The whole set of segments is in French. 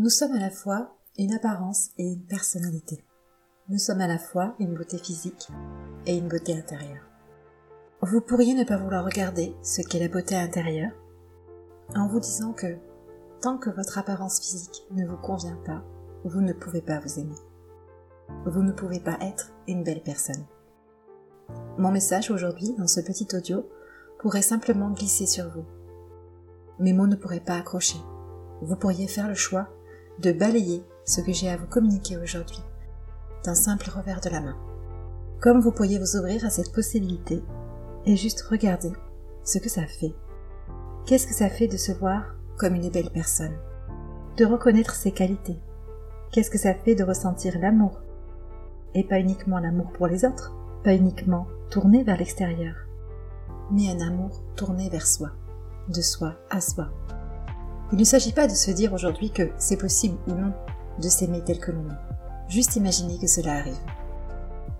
Nous sommes à la fois une apparence et une personnalité. Nous sommes à la fois une beauté physique et une beauté intérieure. Vous pourriez ne pas vouloir regarder ce qu'est la beauté intérieure en vous disant que tant que votre apparence physique ne vous convient pas, vous ne pouvez pas vous aimer. Vous ne pouvez pas être une belle personne. Mon message aujourd'hui dans ce petit audio pourrait simplement glisser sur vous. Mes mots ne pourraient pas accrocher. Vous pourriez faire le choix de balayer ce que j'ai à vous communiquer aujourd'hui d'un simple revers de la main. Comme vous pourriez vous ouvrir à cette possibilité et juste regarder ce que ça fait. Qu'est-ce que ça fait de se voir comme une belle personne? De reconnaître ses qualités Qu'est-ce que ça fait de ressentir l'amour? Et pas uniquement l'amour pour les autres, pas uniquement tourné vers l'extérieur, mais un amour tourné vers soi, de soi à soi. Il ne s'agit pas de se dire aujourd'hui que c'est possible ou non de s'aimer tel que l'on est. Juste imaginer que cela arrive.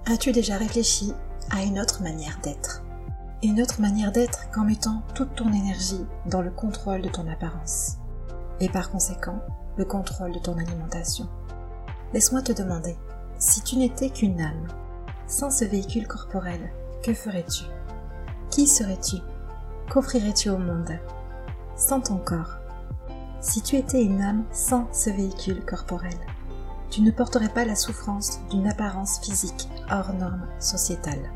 As-tu déjà réfléchi à une autre manière d'être? Une autre manière d'être qu'en mettant toute ton énergie dans le contrôle de ton apparence et par conséquent le contrôle de ton alimentation. Laisse-moi te demander, si tu n'étais qu'une âme, sans ce véhicule corporel, que ferais-tu? Qui serais-tu? Qu'offrirais-tu au monde? Sans ton corps, si tu étais une âme sans ce véhicule corporel, tu ne porterais pas la souffrance d'une apparence physique hors norme sociétale.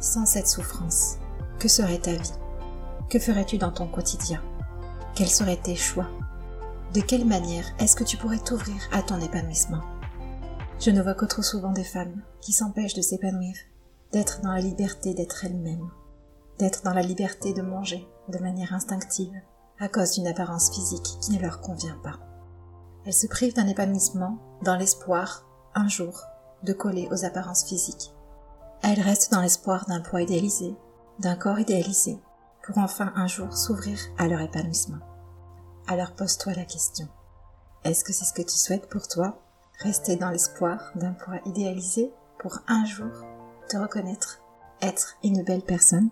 Sans cette souffrance, que serait ta vie? Que ferais-tu dans ton quotidien? Quels seraient tes choix? De quelle manière est-ce que tu pourrais t'ouvrir à ton épanouissement? Je ne vois que trop souvent des femmes qui s'empêchent de s'épanouir, d'être dans la liberté d'être elles-mêmes, d'être dans la liberté de manger de manière instinctive, à cause d'une apparence physique qui ne leur convient pas. Elles se privent d'un épanouissement dans l'espoir, un jour, de coller aux apparences physiques. Elles restent dans l'espoir d'un poids idéalisé, d'un corps idéalisé, pour enfin un jour s'ouvrir à leur épanouissement. Alors pose-toi la question. Est-ce que c'est ce que tu souhaites pour toi Rester dans l'espoir d'un poids idéalisé pour un jour te reconnaître, être une belle personne?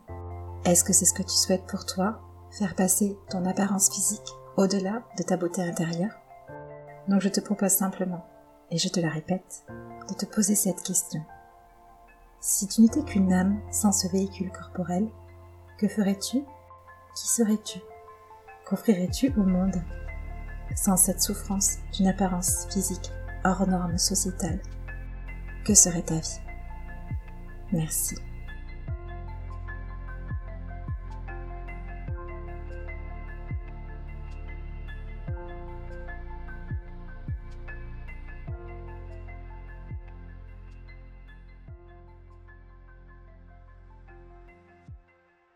Est-ce que c'est ce que tu souhaites pour toi faire passer ton apparence physique au-delà de ta beauté intérieure. Donc je te propose simplement, et je te la répète, de te poser cette question. Si tu n'étais qu'une âme sans ce véhicule corporel, que ferais-tu? Qui serais-tu? Qu'offrirais-tu au monde sans cette souffrance d'une apparence physique hors norme sociétale? Que serait ta vie? Merci.